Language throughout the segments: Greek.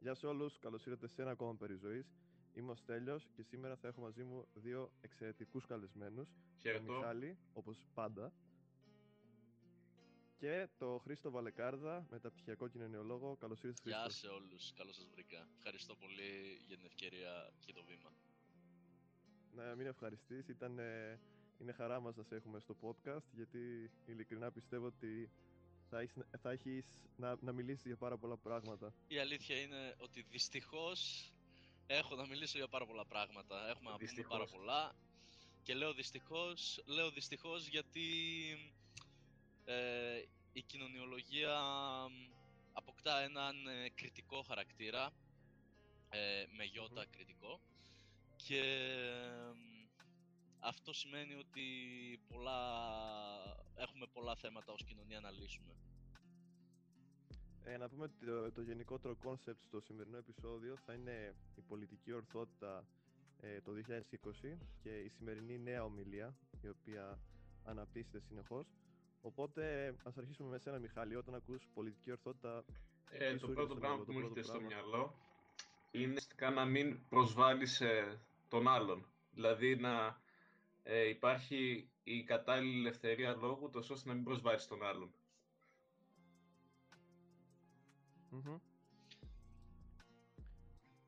Γεια σε όλους, καλώς ήρθατε σε ένα ακόμα περιζωής. Είμαι ο Στέλιος και σήμερα θα έχω μαζί μου δύο εξαιρετικούς καλεσμένους. Χαίρετο. Τον Μιχάλη, όπως πάντα. Και το Χρήστο Βαλεκάρδα, μεταπτυχιακό κοινωνιολόγο. Καλώς ήρθατε Χρήστο. Γεια σε όλους, καλώς σας βρήκα. Ευχαριστώ πολύ για την ευκαιρία και το βήμα. Να μην ευχαριστείς, ήταν, ε, είναι χαρά μας να σε έχουμε στο podcast, γιατί ειλικρινά πιστεύω ότι θα έχεις, θα έχεις να, να μιλήσεις για πάρα πολλά πράγματα. Η αλήθεια είναι ότι δυστυχώς έχω να μιλήσω για πάρα πολλά πράγματα. Έχουμε να πούμε Δυστυχώς. πάρα πολλά. Και λέω δυστυχώς, λέω δυστυχώς γιατί ε, η κοινωνιολογία μ, αποκτά έναν ε, κριτικό χαρακτήρα, ε, με γιώτα κριτικό, και μ, αυτό σημαίνει ότι πολλά, έχουμε πολλά θέματα ως κοινωνία να λύσουμε. Ε, να πούμε ότι το, το γενικότερο κόνσεπτ στο σημερινό επεισόδιο θα είναι η πολιτική ορθότητα ε, το 2020 και η σημερινή νέα ομιλία, η οποία αναπτύσσεται συνεχώς. Οπότε ας αρχίσουμε με σένα Μιχάλη, όταν ακούς πολιτική ορθότητα Ε, Τι το σου πρώτο ήρθε στο πράγμα μυαλό, που το μου πρώτο έρχεται στο πράγμα; μυαλό είναι ουσιαστικά να μην προσβάλλεις ε, τον άλλον. Δηλαδή να ε, υπάρχει η κατάλληλη ελευθερία λόγου, τόσο ώστε να μην προσβάλλεις τον άλλον. Μμμ.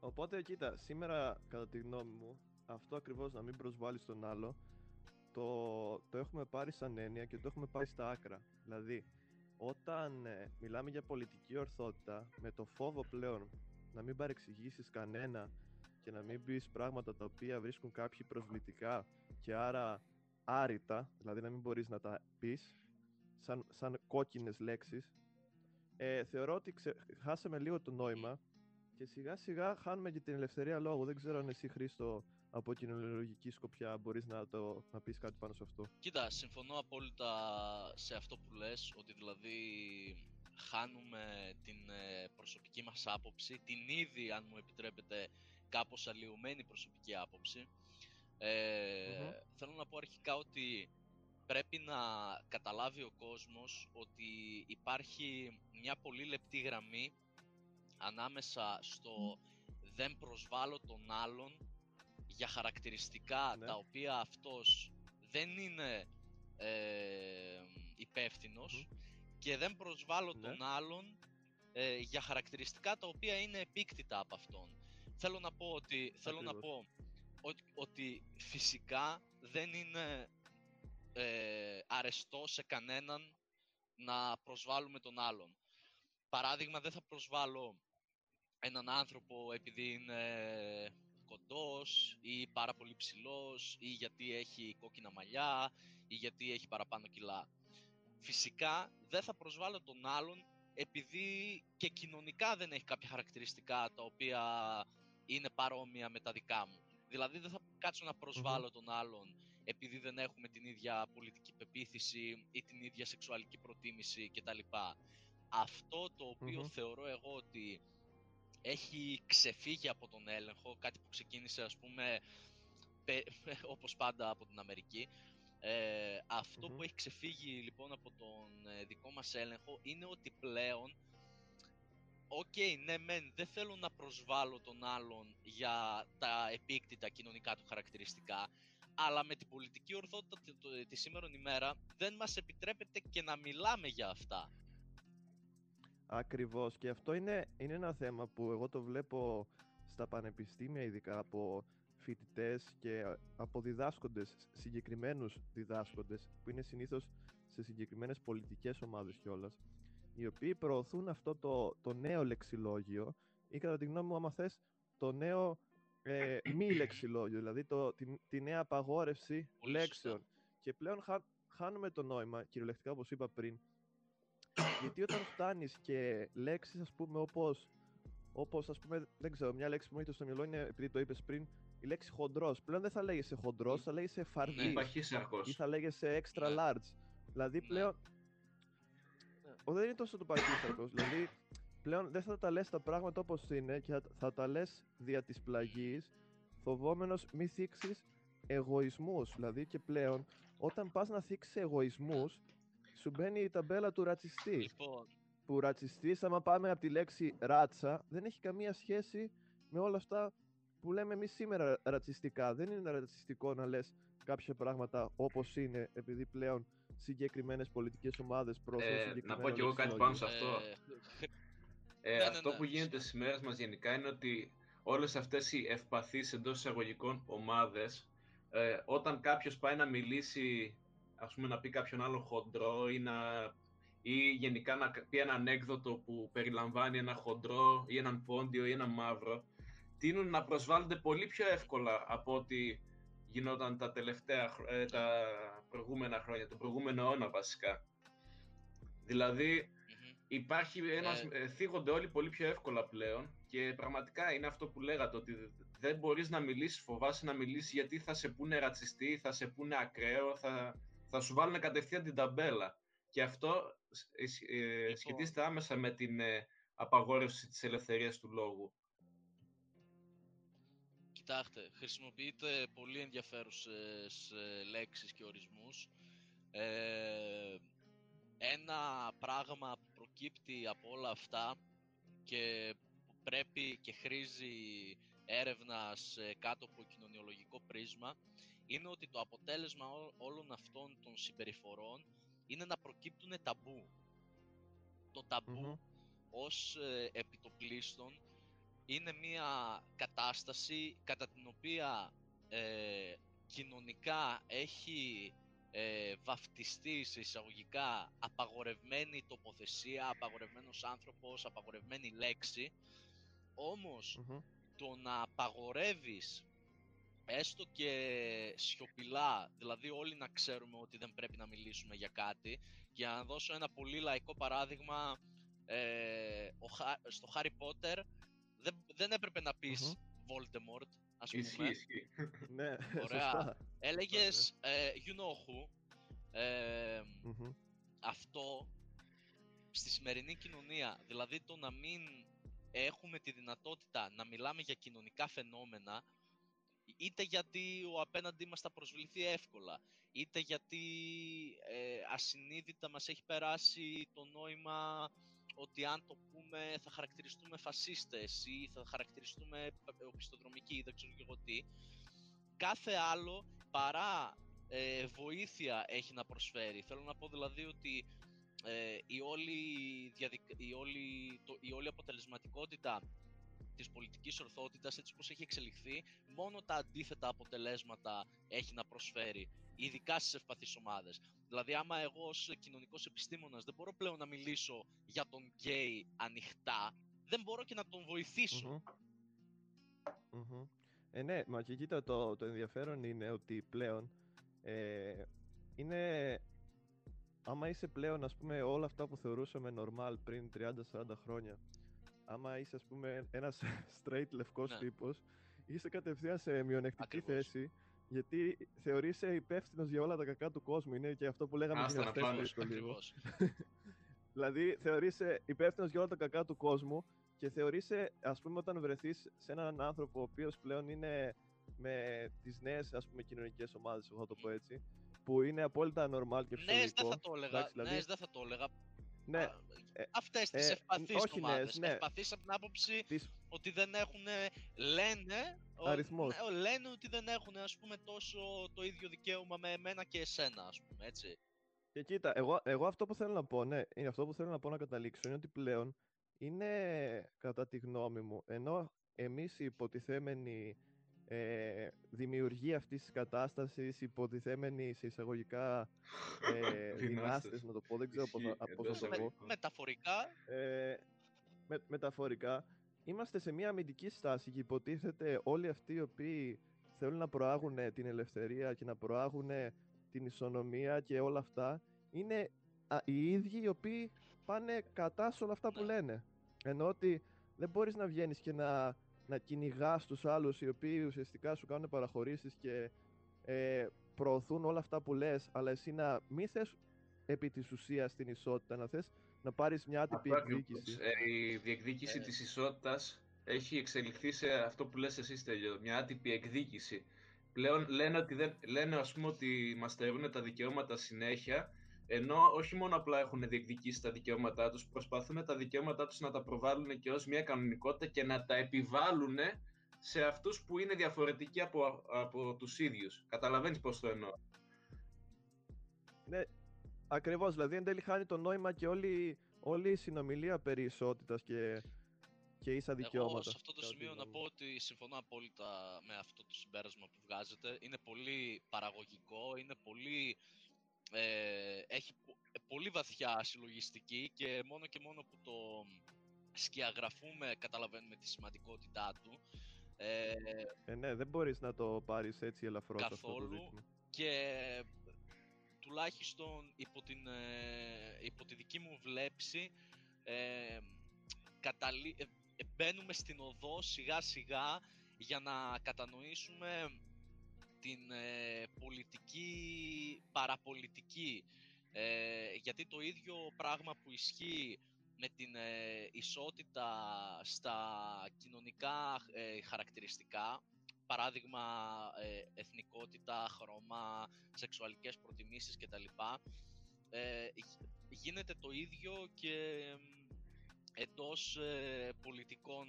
Οπότε, κοίτα, σήμερα, κατά τη γνώμη μου, αυτό ακριβώς να μην προσβάλλεις τον άλλο, το, το έχουμε πάρει σαν έννοια και το έχουμε πάρει στα άκρα. Δηλαδή, όταν ε, μιλάμε για πολιτική ορθότητα, με το φόβο πλέον να μην παρεξηγήσεις κανένα και να μην πεις πράγματα τα οποία βρίσκουν κάποιοι προσβλητικά και άρα άρρητα, δηλαδή να μην μπορείς να τα πεις, σαν, σαν κόκκινες λέξεις, ε, θεωρώ ότι ξε... χάσαμε λίγο το νόημα και σιγά σιγά χάνουμε και την ελευθερία λόγου. Δεν ξέρω αν εσύ Χρήστο από κοινωνιολογική σκοπιά μπορείς να, το, να πεις κάτι πάνω σε αυτό. Κοίτα, συμφωνώ απόλυτα σε αυτό που λες, ότι δηλαδή χάνουμε την ε, προσωπική μας άποψη, την ήδη, αν μου επιτρέπετε, κάπως αλλοιωμένη προσωπική άποψη. Ε, Μμμ. Θέλω να πω αρχικά ότι πρέπει να καταλάβει ο κόσμος ότι υπάρχει μια πολύ λεπτή γραμμή ανάμεσα στο δεν προσβάλλω τον άλλον για χαρακτηριστικά Ναι. τα οποία αυτός δεν είναι ε, υπεύθυνος και δεν προσβάλλω Ναι. τον άλλον ε, για χαρακτηριστικά τα οποία είναι επίκτητα από αυτόν. Θέλω να πω ότι, θέλω να Ακριβώς. πω ότι, ότι φυσικά δεν είναι ε, αρεστό σε κανέναν να προσβάλλουμε τον άλλον. Παράδειγμα, δεν θα προσβάλλω έναν άνθρωπο επειδή είναι κοντός ή πάρα πολύ ψηλός ή γιατί έχει κόκκινα μαλλιά ή γιατί έχει παραπάνω κιλά. Φυσικά δεν θα προσβάλλω τον άλλον επειδή και κοινωνικά δεν έχει κάποια χαρακτηριστικά τα οποία είναι παρόμοια με τα δικά μου. Δηλαδή δεν θα κάτσω να προσβάλλω τον άλλον επειδή δεν έχουμε την ίδια πολιτική πεποίθηση ή την ίδια σεξουαλική προτίμηση κτλ. Αυτό το οποιο Μμμ. θεωρώ εγώ ότι έχει ξεφύγει από τον έλεγχο, κάτι που ξεκίνησε ας πούμε πε- όπως πάντα από την Αμερική. Ε, αυτό Μμμ. που έχει ξεφύγει λοιπόν από τον ε, δικό μας έλεγχο είναι ότι πλέον Οκ, ναι μεν, δεν θέλω να προσβάλλω τον άλλον για τα επίκτητα κοινωνικά του χαρακτηριστικά, αλλά με την πολιτική ορθότητα τη- το- τη σήμερον ημέρα δεν μας επιτρέπεται και να μιλάμε για αυτά. Ακριβώς και αυτό είναι, είναι ένα θέμα που εγώ το βλέπω στα πανεπιστήμια ειδικά από φοιτητές και από διδάσκοντες, συγκεκριμένους διδάσκοντες που είναι συνήθως σε συγκεκριμένες πολιτικές ομάδες κιόλας οι οποίοι προωθούν αυτό το, το νέο λεξιλόγιο ή κατά τη γνώμη μου άμα θες το νέο ε, μη λεξιλόγιο δηλαδή το, τη, τη νέα απαγόρευση Πολύ λέξεων σωστά. και πλέον χα- χάνουμε το νόημα κυριολεκτικά όπως είπα πριν γιατί όταν φτάνεις και λέξεις ας πούμε όπως όπως ας πούμε δεν ξέρω μια λέξη που μου ήρθε στο μυαλό είναι επειδή το είπες πριν η λέξη χοντρός πλέον δεν θα λέγεσαι χοντρός θα λέγεσαι φαρδί Ναι. Παχύσαρκος. ή θα λέγεσαι extra Ναι. large δηλαδή Ναι. πλέον Ναι. ο, δεν είναι τόσο το παχύσαρκος δηλαδή πλέον δεν θα τα λες τα πράγματα όπως είναι και θα, θα τα λες δια της πλαγής φοβόμενος μη θίξεις εγωισμούς. Δηλαδή και πλέον όταν πας να θίξεις εγωισμούς σου μπαίνει η ταμπέλα του ρατσιστή. Λοιπόν, που ρατσιστής, άμα πάμε από τη λέξη ράτσα, δεν έχει καμία σχέση με όλα αυτά που λέμε εμείς σήμερα ρατσιστικά. Δεν είναι ρατσιστικό να λες κάποια πράγματα όπως είναι, επειδή πλέον συγκεκριμένες πολιτικές ομάδες προωθούν Ε, συγκεκριμένο να πω κι εγώ κάτι πάνω σε αυτό. Ε, Ε, ναι, αυτό ναι, που γίνεται στις μέρες μας γενικά είναι ότι όλες αυτές οι ευπαθείς εντός εισαγωγικών ομάδες, ε, όταν κάποιος πάει να μιλήσει, ας πούμε να πει κάποιον άλλο χοντρό ή, να, ή γενικά να πει ένα ανέκδοτο που περιλαμβάνει ένα χοντρό ή έναν πόντιο ή ένα μαύρο, τείνουν να προσβάλλονται πολύ πιο εύκολα από ότι γινόταν τα τελευταία, χρο- ε, τα προηγούμενα χρόνια, τον προηγούμενο αιώνα βασικά. Δηλαδή, μμμ. υπάρχει ένας, Ε. ε, θίγονται όλοι πολύ πιο εύκολα πλέον και πραγματικά είναι αυτό που λέγατε ότι δεν μπορείς να μιλήσεις, φοβάσαι να μιλήσεις γιατί θα σε πούνε ρατσιστή, θα σε πούνε ακραίο, θα, θα σου βάλουν κατευθείαν την ταμπέλα. Και αυτό ε, σ- ε, Λοιπόν. σχετίζεται άμεσα με την ε, απαγόρευση της ελευθερίας του λόγου. Κοιτάξτε, χρησιμοποιείτε πολύ ενδιαφέρουσες ε, λέξεις και ορισμούς. Ε, ένα πράγμα που προκύπτει από όλα αυτά και που πρέπει και χρήζει έρευνας ε, κάτω από κοινωνιολογικό πρίσμα είναι ότι το αποτέλεσμα ό- όλων αυτών των συμπεριφορών είναι να προκύπτουν ταμπού. Το ταμπού Μμμ. ως ε, επιτοπλίστων είναι μια κατάσταση κατά την οποία ε, κοινωνικά έχει ε, βαφτιστεί σε εισαγωγικά απαγορευμένη τοποθεσία, απαγορευμένος άνθρωπος, απαγορευμένη λέξη. Όμως Μμμ. το να απαγορεύεις έστω και σιωπηλά, δηλαδή όλοι να ξέρουμε ότι δεν πρέπει να μιλήσουμε για κάτι. Για να δώσω ένα πολύ λαϊκό παράδειγμα, ε, ο, Χα- στο Harry Potter δεν, δεν έπρεπε να πεις Voldemort, ας πούμε. Ισχύει, ισχύει. Ναι, Ωραία. σωστά. Έλεγες ε, you know who. Ε, Μμμ. αυτό στη σημερινή κοινωνία, δηλαδή το να μην έχουμε τη δυνατότητα να μιλάμε για κοινωνικά φαινόμενα, είτε γιατί ο απέναντί μας θα προσβληθεί εύκολα, είτε γιατί ε, ασυνείδητα μας έχει περάσει το νόημα ότι αν το πούμε θα χαρακτηριστούμε φασίστες ή θα χαρακτηριστούμε οπισθοδρομικοί ή δεν ξέρω και εγώ τι. Κάθε άλλο παρά ε, βοήθεια έχει να προσφέρει. Θέλω να πω δηλαδή ότι ε, η, όλη διαδικ... η, όλη... Το... η όλη αποτελεσματικότητα της πολιτικής ορθότητας έτσι όπως έχει εξελιχθεί μόνο τα αντίθετα αποτελέσματα έχει να προσφέρει ειδικά στις ευπαθείς ομάδες. Δηλαδή άμα εγώ ως κοινωνικός επιστήμονας δεν μπορώ πλέον να μιλήσω για τον γκέι ανοιχτά δεν μπορώ και να τον βοηθήσω. Μμμ. Μμμ. Ε, ναι, μα και κοίτα, το, το ενδιαφέρον είναι ότι πλέον ε, είναι... Άμα είσαι πλέον, ας πούμε, όλα αυτά που θεωρούσαμε normal πριν 30-40 χρόνια, άμα είσαι, ας πούμε, ένας straight λευκός Ναι. τύπος, είσαι κατευθείαν σε μειονεκτική Ακριβώς. θέση, γιατί θεωρείσαι υπεύθυνος για όλα τα κακά του κόσμου. Είναι και αυτό που λέγαμε Άστα να γυμναστές πάνε. πριν λίγο. Ακριβώς. Δηλαδή, θεωρείσαι υπεύθυνος για όλα τα κακά του κόσμου και θεωρείσαι, ας πούμε, όταν βρεθείς σε έναν άνθρωπο ο οποίος πλέον είναι με τις νέες ας πούμε κοινωνικές ομάδες, εγώ θα το πω έτσι, που είναι απόλυτα normal και Νέες δεν φυσιολογικό. θα το έλεγα. Εντάξει, δηλαδή- Νέες δεν θα το έλεγα. Ναι, Α, Αυτές τις ε, ευπαθείς όχι ομάδες. νέες, ναι. Ευπαθείς από την άποψη Τις- ότι δεν έχουν, λένε, ο- Αριθμός. ναι, λένε ότι δεν έχουν ας πούμε τόσο το ίδιο δικαίωμα με εμένα και εσένα ας πούμε έτσι. Και κοίτα, εγώ, εγώ αυτό που θέλω να πω, ναι, είναι αυτό που θέλω να πω να καταλήξω, είναι ότι πλέον είναι, κατά τη γνώμη μου, ενώ εμείς οι υποτιθέμενοι ε, δημιουργοί αυτής της κατάστασης, υποτιθέμενοι σε εισαγωγικά ε, Δυνάστες. δυνάστες, να το πω, δεν ξέρω πώς, Ισχύει, θα- πώς εντός να το πω, εισαγωγικών. Μεταφορικά, ε, με, μεταφορικά, είμαστε σε μια αμυντική στάση και υποτίθεται όλοι αυτοί οι οποίοι θέλουν να προάγουν ε, την ελευθερία και να προάγουν ε, την ισονομία και όλα αυτά, είναι α, οι ίδιοι οι οποίοι πάνε κατά σε όλα αυτά που Ναι. λένε. Ενώ ότι δεν μπορείς να βγαίνεις και να, να κυνηγάς τους άλλους οι οποίοι ουσιαστικά σου κάνουν παραχωρήσεις και ε, προωθούν όλα αυτά που λες, αλλά εσύ να μην θες επί της ουσίας την ισότητα, να θες να πάρεις μια άτυπη Αυτό ακριβώς. εκδίκηση. Ε, η διεκδίκηση Ε. της ισότητας έχει εξελιχθεί σε αυτό που λες εσύ Στέλιο, μια άτυπη εκδίκηση. Πλέον λένε, ότι δεν, λένε ας πούμε ότι μας στερούν τα δικαιώματα συνέχεια ενώ όχι μόνο απλά έχουν διεκδικήσει τα δικαιώματά τους, προσπαθούν τα δικαιώματά τους να τα προβάλλουν και ως μια κανονικότητα και να τα επιβάλλουν σε αυτούς που είναι διαφορετικοί από, από τους ίδιους. Καταλαβαίνεις πώς το εννοώ. Ναι, ακριβώς. Δηλαδή εν τέλει χάνει το νόημα και όλη, όλη η συνομιλία περί ισότητας και, και ίσα δικαιώματα. Εγώ σε αυτό το σημείο να πω ότι συμφωνώ απόλυτα με αυτό το συμπέρασμα που βγάζετε. Είναι πολύ παραγωγικό, είναι πολύ ε, έχει πολύ βαθιά συλλογιστική και μόνο και μόνο που το σκιαγραφούμε καταλαβαίνουμε τη σημαντικότητά του. Ε, ε ναι, δεν μπορείς να το πάρεις έτσι ελαφρώς καθόλου αυτό το και τουλάχιστον υπό, την, ε, υπό τη δική μου βλέψη ε, καταλή, ε, μπαίνουμε στην οδό σιγά σιγά για να κατανοήσουμε την ε, πολιτική παραπολιτική. Ε, γιατί το ίδιο πράγμα που ισχύει με την ε, ισότητα στα κοινωνικά χαρακτηριστικά, παράδειγμα εθνικότητα, χρώμα, σεξουαλικές προτιμήσεις κτλ. γίνεται το ίδιο και εντός πολιτικών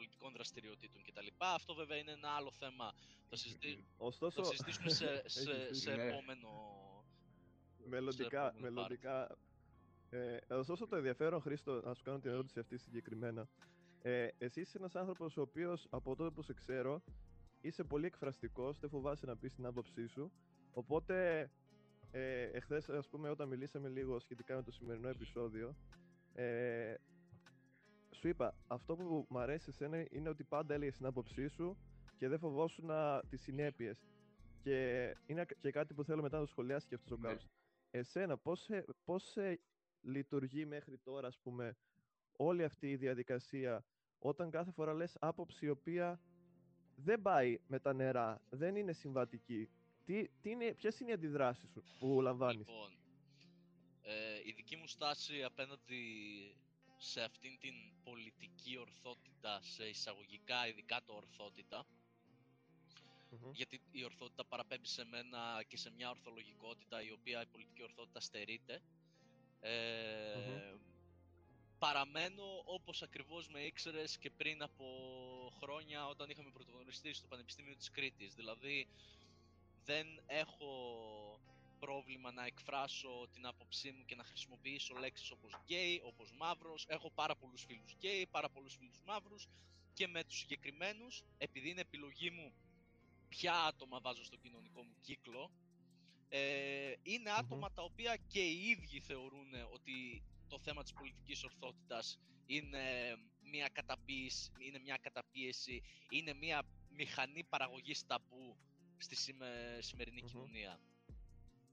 πολιτικών δραστηριοτήτων κτλ. Αυτό βέβαια είναι ένα άλλο θέμα. Θα, συζητήσουμε, Ωστόσο... συζητήσουμε σε, σε, σε ναι. επόμενο... Μελλοντικά, μελλοντικά ε, ωστόσο το ενδιαφέρον, Χρήστο, να σου κάνω την ερώτηση αυτή συγκεκριμένα. Ε, εσύ είσαι ένας άνθρωπος ο οποίος από τότε που σε ξέρω είσαι πολύ εκφραστικός, δεν φοβάσαι να πεις την άποψή σου. Οπότε, ε, εχθές, ας πούμε, όταν μιλήσαμε λίγο σχετικά με το σημερινό επεισόδιο, ε, σου είπα, αυτό που μου αρέσει εσένα είναι ότι πάντα έλεγε την άποψή σου και δεν φοβόσουν τις συνέπειες. Και είναι και κάτι που θέλω μετά να το σχολιάσει και αυτός ο ναι. Εσένα, πώς, πώς λειτουργεί μέχρι τώρα, ας πούμε, όλη αυτή η διαδικασία όταν κάθε φορά λες άποψη η οποία δεν πάει με τα νερά, δεν είναι συμβατική. Τι, τι είναι, ποιες είναι οι αντιδράσεις σου που λαμβάνεις; Λοιπόν, ε, η δική μου στάση απέναντι σε αυτήν την πολιτική ορθότητα, σε εισαγωγικά ειδικά το ορθότητα, γιατί η ορθότητα παραπέμπει σε μένα και σε μια ορθολογικότητα η οποία η πολιτική ορθότητα στερείται. Ε, Παραμένω όπως ακριβώς με ήξερες και πριν από χρόνια όταν είχαμε πρωτογνωριστεί στο Πανεπιστήμιο της Κρήτης. Δηλαδή δεν έχω πρόβλημα να εκφράσω την άποψή μου και να χρησιμοποιήσω λέξεις όπως γκέι, όπως μαύρος. Έχω πάρα πολλούς φίλους γκέι, πάρα πολλούς φίλους μαύρους και με τους συγκεκριμένους, επειδή είναι επιλογή μου ποια άτομα βάζω στο κοινωνικό μου κύκλο, ε, είναι τα οποία και οι ίδιοι θεωρούν ότι το θέμα της πολιτικής ορθότητας είναι μια καταπίεση, είναι μια καταπίεση, είναι μια μηχανή παραγωγής ταμπού στη σημερινη κοινωνία.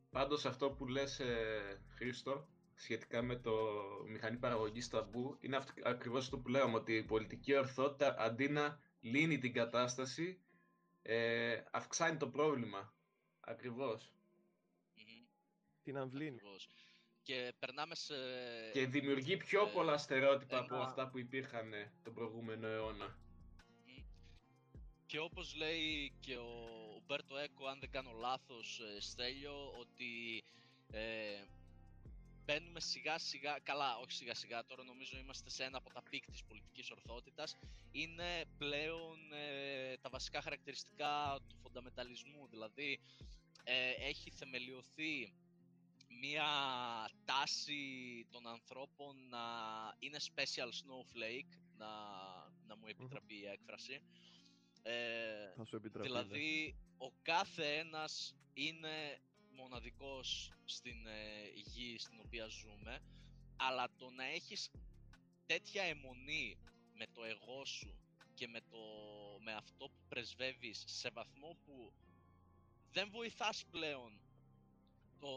Πάντως αυτό που λες ε, Χρήστο σχετικά με το μηχανή παραγωγής ταμπού είναι αυ- ακριβώς αυτό που λέγαμε ότι η πολιτική ορθότητα αντί να λύνει την κατάσταση ε, αυξάνει το πρόβλημα. Ακριβώς. Την αμβλύνει. Και περνάμε σε... Και δημιουργεί πιο ε, πολλά στερεότυπα από αυτά που υπήρχαν τον προηγούμενο αιώνα. Και όπως λέει και ο Ουμπέρτο Έκο, αν δεν κάνω λάθος, ε, Στέλιο, ότι ε, μπαίνουμε σιγά σιγά, καλά όχι σιγά σιγά, τώρα νομίζω είμαστε σε ένα από τα πικ της πολιτικής ορθότητας, είναι πλέον ε, τα βασικά χαρακτηριστικά του φονταμενταλισμού, δηλαδή ε, έχει θεμελιωθεί μία τάση των ανθρώπων να είναι special snowflake, να, να μου επιτραπεί η έκφραση, ε, δηλαδή, ο κάθε ένας είναι μοναδικός στην ε, γη στην οποία ζούμε, αλλά το να έχεις τέτοια αιμονή με το εγώ σου και με, το, με αυτό που πρεσβεύεις σε βαθμό που δεν βοηθάς πλέον το,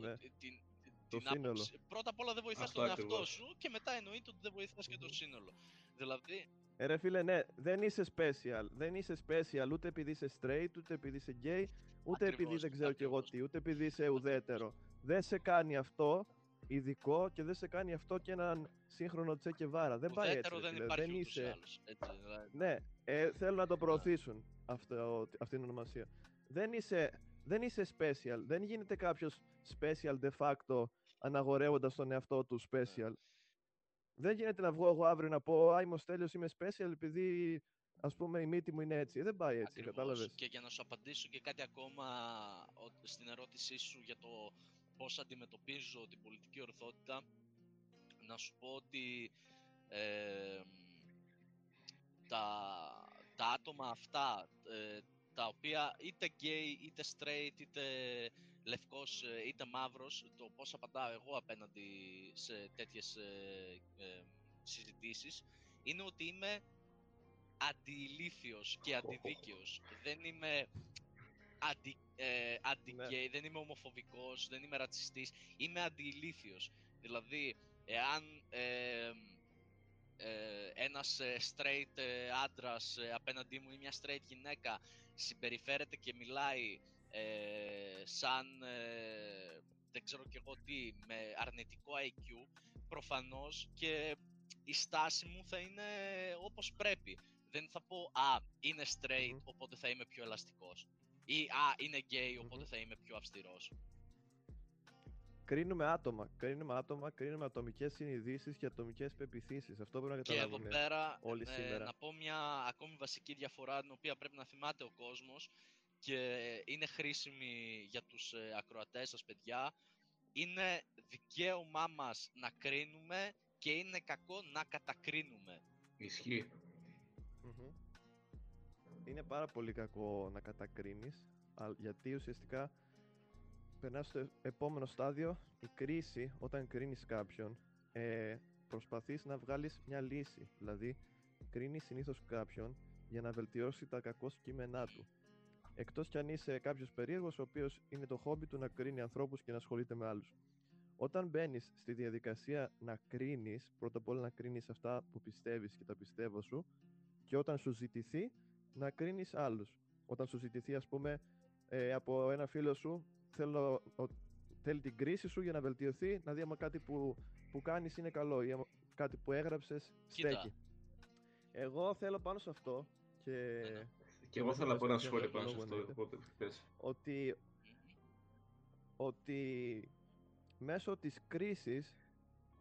ναι. την, το σύνολο. Πρώτα απ' όλα δεν βοηθάς τον εαυτό σου και μετά εννοείται ότι δεν βοηθάς και το σύνολο. Δηλαδή, ε, ρε φίλε, ναι, δεν είσαι special. Δεν είσαι special ούτε επειδή είσαι straight, ούτε επειδή είσαι gay, ούτε επειδή δεν ξέρω κι εγώ τι, ούτε επειδή είσαι ουδέτερο. Δεν σε κάνει αυτό ειδικό και δεν σε κάνει αυτό και έναν σύγχρονο τσέκε βάρα. Δεν πάει έτσι. Δεν, υπάρχει δεν είσαι. Άλλος, έτσι, δηλαδή. Ναι, ε, θέλουν να το προωθήσουν αυτό, αυτή την ονομασία. Δεν είσαι δεν είσαι special. Δεν γίνεται κάποιος special de facto αναγορεύοντας τον εαυτό του special. Δεν γίνεται να βγω εγώ αύριο να πω «Α, είμαι ο Στέλιος, είμαι special» επειδή ας πούμε η μύτη μου είναι έτσι. Δεν πάει έτσι, Ακριβώς. κατάλαβες. Και για να σου απαντήσω και κάτι ακόμα ο- στην ερώτησή σου για το πώς αντιμετωπίζω την πολιτική ορθότητα, να σου πω ότι ε, τα, τα άτομα αυτά, ε, τα οποία είτε gay, είτε straight, είτε λευκός, ε, είτε μαύρος, το πώς απαντάω εγώ απέναντι σε τέτοιες ε, ε, συζητήσεις, είναι ότι είμαι αντιηλίθιος και αντιδίκαιος. Δεν είμαι αντι, ε, αντι-gay, δεν είμαι ομοφοβικός, δεν είμαι ρατσιστής, είμαι αντιηλίθιος. Δηλαδή, εάν ε, ε, ένας ε, straight ε, άντρας ε, απέναντί μου ή μια straight γυναίκα συμπεριφέρεται και μιλάει ε, σαν ε, δεν ξέρω κι εγώ τι, με αρνητικό IQ, προφανώς και η στάση μου θα είναι όπως πρέπει. Δεν θα πω «Α, είναι straight, Μμμ. οπότε θα είμαι πιο ελαστικός». Ή «Α, είναι gay, οπότε Μμμ. θα είμαι πιο αυστηρός». Κρίνουμε άτομα. Κρίνουμε άτομα, κρίνουμε ατομικές συνειδήσεις και ατομικές πεπιθήσεις. Αυτό πρέπει να Και εδώ καταλάβουμε. πέρα όλοι ε, σήμερα. να πω μια ακόμη βασική διαφορά την οποία πρέπει να θυμάται ο κόσμος και είναι χρήσιμη για τους ε, ακροατές σας παιδιά είναι δικαίωμά μας να κρίνουμε και είναι κακό να κατακρίνουμε. Ισχύει. Μμμ. Είναι πάρα πολύ κακό να κατακρίνεις, α- γιατί ουσιαστικά περνάς στο επόμενο στάδιο, η κρίση, όταν κρίνεις κάποιον, ε, προσπαθείς να βγάλεις μια λύση. Δηλαδή, κρίνεις συνήθως κάποιον για να βελτιώσει τα κακό κείμενά του. Εκτός κι αν είσαι κάποιος περίεργος, ο οποίος είναι το χόμπι του να κρίνει ανθρώπους και να ασχολείται με άλλους. Όταν μπαίνεις στη διαδικασία να κρίνεις, πρώτα απ' όλα να κρίνεις αυτά που πιστεύεις και τα πιστεύω σου, και όταν σου ζητηθεί να κρίνεις άλλους. Όταν σου ζητηθεί ας πούμε ε, από ένα φίλο σου θέλω, ο- θέλει την κρίση σου για να βελτιωθεί, να δει άμα κάτι που, που κάνεις είναι καλό ή άμα κάτι που έγραψες Κοίτα. στέκει. Εγώ θέλω πάνω σε αυτό και Ναι, ναι. Και εγώ δεν θέλω να πω πες ένα για σχόλιο κάποιο πάνω σε λόγο αυτό. εννοείται. Οπότε πες. ότι, Μμμ. ότι μέσω της κρίσης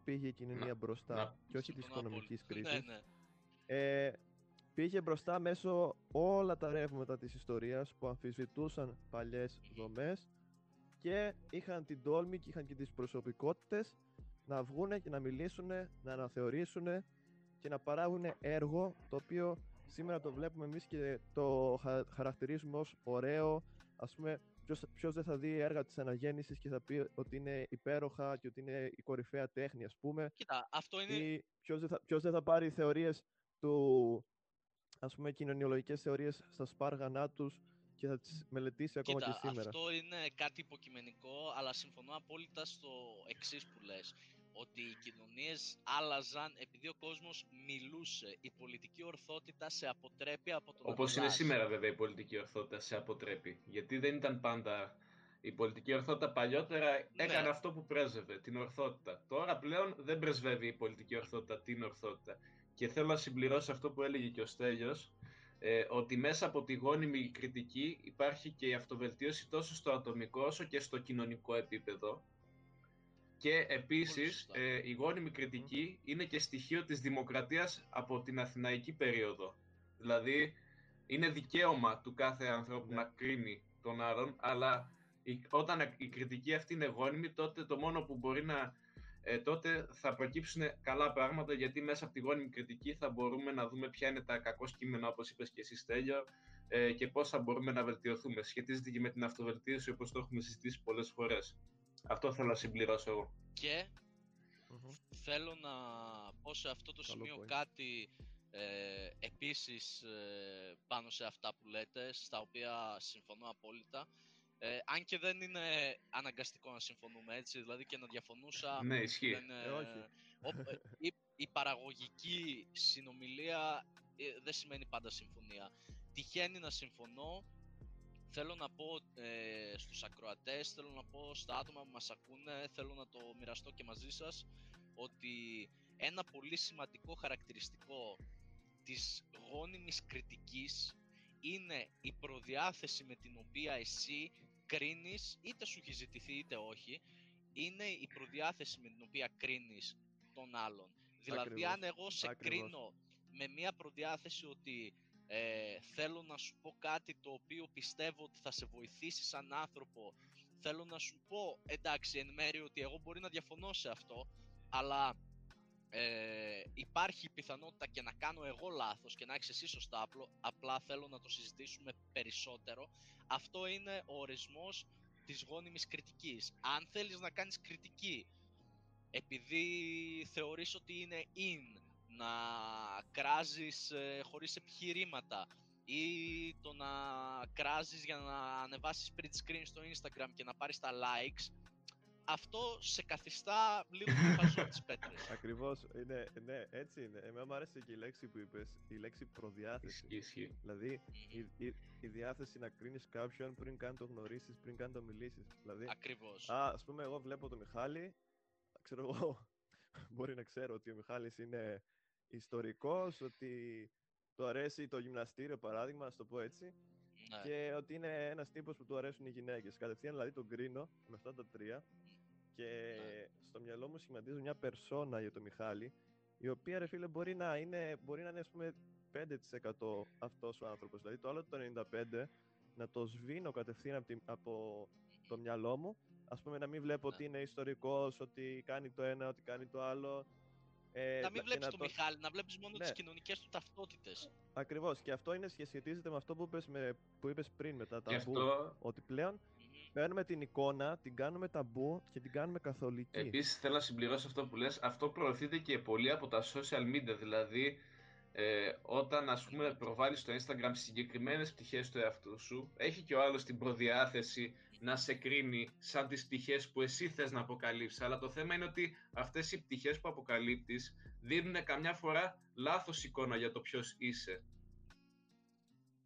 πήγε η κοινωνία Να- μπροστά να- και όχι της Συμφωνώ οικονομικής απόλυτα. κρίσης. Ναι, ναι. ε, πήγε μπροστά μέσω όλα τα ρεύματα της ιστορίας που αμφισβητούσαν παλιές δομές και είχαν την τόλμη και είχαν και τις προσωπικότητες να βγούνε και να μιλήσουν, να αναθεωρήσουν και να παράγουν έργο το οποίο σήμερα το βλέπουμε εμείς και το χα- χαρακτηρίζουμε ως ωραίο ας πούμε ποιος, ποιος δεν θα δει έργα της αναγέννησης και θα πει ότι είναι υπέροχα και ότι είναι η κορυφαία τέχνη ας πούμε Κοίτα, αυτό είναι ή ποιος δεν, θα, ποιος δεν θα πάρει θεωρίες του, ας πούμε, κοινωνιολογικές θεωρίες στα σπάργανά τους και θα τις μελετήσει ακόμα Κοίτα, και σήμερα. αυτό είναι κάτι υποκειμενικό, αλλά συμφωνώ απόλυτα στο εξής που λες. Ότι οι κοινωνίες άλλαζαν επειδή ο κόσμος μιλούσε. Η πολιτική ορθότητα σε αποτρέπει από το να Όπως είναι μιλάς. σήμερα, βέβαια, η πολιτική ορθότητα σε αποτρέπει. Γιατί δεν ήταν πάντα. Η πολιτική ορθότητα παλιότερα έκανε Ναι. αυτό που πρέσβευε, την ορθότητα. Τώρα πλέον δεν πρεσβεύει η πολιτική ορθότητα την ορθότητα. Και θέλω να συμπληρώσω αυτό που έλεγε και ο Στέλιος, ε, ότι μέσα από τη γόνιμη κριτική υπάρχει και η αυτοβελτίωση τόσο στο ατομικό όσο και στο κοινωνικό επίπεδο. Και επίσης σωστά. ε, η γόνιμη κριτική είναι και στοιχείο της δημοκρατίας από την Αθηναϊκή περίοδο. Δηλαδή είναι δικαίωμα του κάθε ανθρώπου Ναι. να κρίνει τον άλλον, αλλά η- όταν η κριτική αυτή είναι γόνιμη, τότε το μόνο που μπορεί να... Ε, τότε θα προκύψουν καλά πράγματα, γιατί μέσα από τη γόνιμη κριτική θα μπορούμε να δούμε ποια είναι τα κακό κείμενα, όπως είπες και εσύ Στέλιο, ε, και πώς θα μπορούμε να βελτιωθούμε. Σχετίζεται και με την αυτοβελτίωση, όπως το έχουμε συζητήσει πολλές φορές. Αυτό θέλω να συμπληρώσω εγώ. Και Μμμ. θέλω να πω σε αυτό το Καλό σημείο point. κάτι ε, επίσης ε, πάνω σε αυτά που λέτε, στα οποία συμφωνώ απόλυτα. Ε, αν και δεν είναι αναγκαστικό να συμφωνούμε έτσι, δηλαδή και να διαφωνούσα Ναι, ισχύει. δεν, Ε, όχι. ο- ε, η, η παραγωγική συνομιλία ε, δεν σημαίνει πάντα συμφωνία. Τυχαίνει να συμφωνώ. Θέλω να πω ε, στους ακροατές, θέλω να πω στα άτομα που μας ακούνε, θέλω να το μοιραστώ και μαζί σας, ότι ένα πολύ σημαντικό χαρακτηριστικό της γόνιμης κριτικής είναι η προδιάθεση με την οποία εσύ κρίνεις, είτε σου έχει ζητηθεί είτε όχι, είναι η προδιάθεση με την οποία κρίνεις τον άλλον. Δηλαδή, Ακριβώς, αν εγώ σε ακριβώς. κρίνω με μια προδιάθεση ότι ε, θέλω να σου πω κάτι το οποίο πιστεύω ότι θα σε βοηθήσει σαν άνθρωπο, θέλω να σου πω, εντάξει, εν μέρει ότι εγώ μπορεί να διαφωνώ σε αυτό, αλλά ε, υπάρχει η πιθανότητα και να κάνω εγώ λάθος και να έχεις εσύ σωστά, απλό, απλά θέλω να το συζητήσουμε περισσότερο. Αυτό είναι ο ορισμός της γόνιμης κριτικής. Αν θέλεις να κάνεις κριτική επειδή θεωρείς ότι είναι in να κράζεις ε, χωρίς επιχειρήματα ή το να κράζεις για να ανεβάσεις print screen στο Instagram και να πάρεις τα likes, αυτό σε καθιστά λίγο πιο χαζό τις πέτρες. Ακριβώς, είναι, ναι, έτσι είναι. Εμένα μου άρεσε και η λέξη που είπες, η λέξη προδιάθεση. Ισχύει, ισχύει. Δηλαδή, Μμμ. η, η, η διάθεση να κρίνεις κάποιον πριν καν το γνωρίσεις, πριν καν το μιλήσεις. Δηλαδή, Ακριβώς. α, ας πούμε, εγώ βλέπω τον Μιχάλη, ξέρω εγώ, μπορεί να ξέρω ότι ο Μιχάλης είναι ιστορικός, ότι του αρέσει το γυμναστήριο, παράδειγμα, να το πω έτσι, Ναι. και ότι είναι ένας τύπος που του αρέσουν οι γυναίκες. Κατευθείαν δηλαδή τον κρίνω με αυτά τα τρία και Ναι. στο μυαλό μου σχηματίζω μια περσόνα για τον Μιχάλη η οποία ρε φίλε μπορεί να είναι, μπορεί να είναι ας πούμε 5% αυτός ο άνθρωπος. Δηλαδή το άλλο το 95% να το σβήνω κατευθείαν από, τη- από το μυαλό μου ας πούμε να μην βλέπω Ναι. ότι είναι ιστορικός, ότι κάνει το ένα, ότι κάνει το άλλο. Ε, να μην και βλέπεις να τον το- Μιχάλη, να βλέπεις μόνο τις Ναι. κοινωνικές του ταυτότητες. Ακριβώς και αυτό είναι, σχετίζεται με αυτό που είπες, με, που είπες πριν με τα Γι' ταμπού. αυτό Ότι πλέον Μμμ. παίρνουμε την εικόνα, την κάνουμε ταμπού και την κάνουμε καθολική. Επίσης θέλω να συμπληρώσω αυτό που λες, αυτό προωθείται και πολύ από τα social media, δηλαδή ε, όταν ας πούμε προβάλλεις στο Instagram συγκεκριμένες πτυχές του εαυτού σου, έχει και ο άλλος την προδιάθεση να σε κρίνει σαν τις πτυχές που εσύ θες να αποκαλύψεις, αλλά το θέμα είναι ότι αυτές οι πτυχές που αποκαλύπτεις δίνουν καμιά φορά λάθος εικόνα για το ποιος είσαι.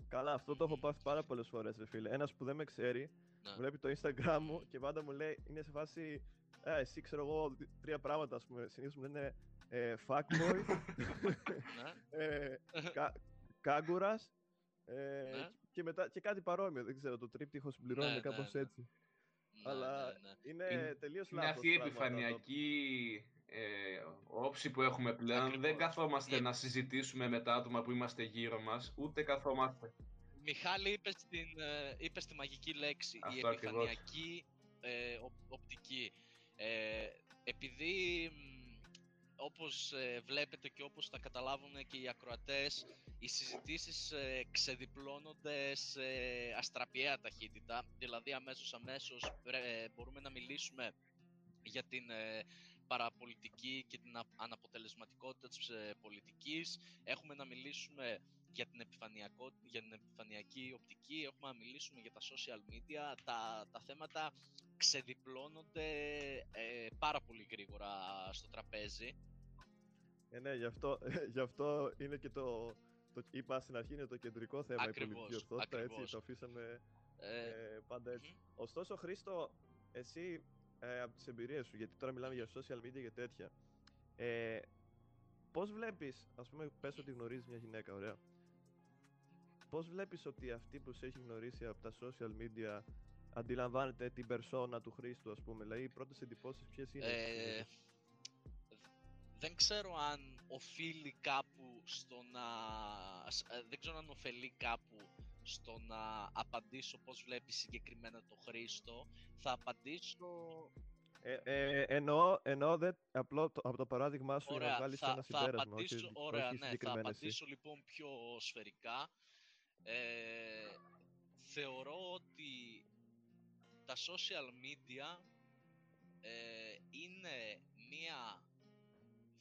Καλά, αυτό το έχω πάθει πάρα πολλές φορές, ρε φίλε. Ένας που δεν με ξέρει, Ναι. βλέπει το Instagram μου και πάντα μου λέει, είναι σε φάση. Ε, εσύ ξέρω εγώ δι- τρία πράγματα, ας πούμε. Συνήθως μου λένε ε, fuckboy, Ναι. ε, κα, κάγκουρας ε, Ναι. Και, μετά, και κάτι παρόμοιο. Δεν ξέρω, το τρίπτυχο συμπληρώνει Ναι, ναι, κάπως ναι. έτσι. Ναι, Αλλά ναι, ναι. είναι, Είναι- τελείως Είναι λάθος αυτή η πράγματα, το- επιφανειακή ε, όψη που έχουμε πλέον. Ακριβώς. Δεν καθόμαστε Η- να συζητήσουμε με τα άτομα που είμαστε γύρω μας, ούτε καθόμαστε. Μιχάλη είπες, στην, ε, είπες στη μαγική λέξη, η Αυτό ακριβώς. επιφανειακή ε, οπ- οπτική. Ε, επειδή, μ, όπως ε, βλέπετε και όπως τα καταλάβουν και οι ακροατές, οι συζητήσεις ε, ξεδιπλώνονται σε αστραπιαία ταχύτητα, δηλαδή αμέσως αμέσως ε, μπορούμε να μιλήσουμε για την ε, παραπολιτική και την α- αναποτελεσματικότητα της ε, πολιτικής. Έχουμε να μιλήσουμε για την, επιφανειακό, για την επιφανειακή οπτική, έχουμε να μιλήσουμε για τα social media. Τα, τα θέματα ξεδιπλώνονται ε, πάρα πολύ γρήγορα στο τραπέζι. Ε, ναι, γι' αυτό, γι' αυτό είναι και το, το. Είπα στην αρχή είναι το κεντρικό θέμα η Ακριβώς, πολιτική ορθότητα. Έτσι, ακριβώς. το αφήσαμε Ε, ε, πάντα έτσι. μμμ. Ωστόσο, Χρήστο, εσύ ε, από τις εμπειρίες σου, γιατί τώρα μιλάμε για social media και τέτοια, ε, πώς βλέπεις, ας πούμε, πες ότι γνωρίζεις μια γυναίκα, ωραία. Πώς βλέπεις ότι αυτή που σε έχει γνωρίσει από τα social media αντιλαμβάνεται την περσόνα του Χρήστου, ας πούμε, δηλαδή οι πρώτες εντυπώσεις ποιες είναι. Ε, δεν ξέρω αν οφείλει κάπου στο να... σ- ε, Δεν ξέρω αν ωφελεί κάπου στο να απαντήσω πώς βλέπεις συγκεκριμένα το Χρήστο. Θα απαντήσω... Ε, ε, εννοώ, εννοώ δε, απλό το, από το παράδειγμά σου για να Ωραία, βγάλεις θα, ένα θα συμπέρασμα, απαντήσω, όχι, ωραία, όχι ναι, θα συγκεκριμένα εσύ. απαντήσω λοιπόν πιο σφαιρικά. Ε, θεωρώ ότι τα social media ε, είναι μία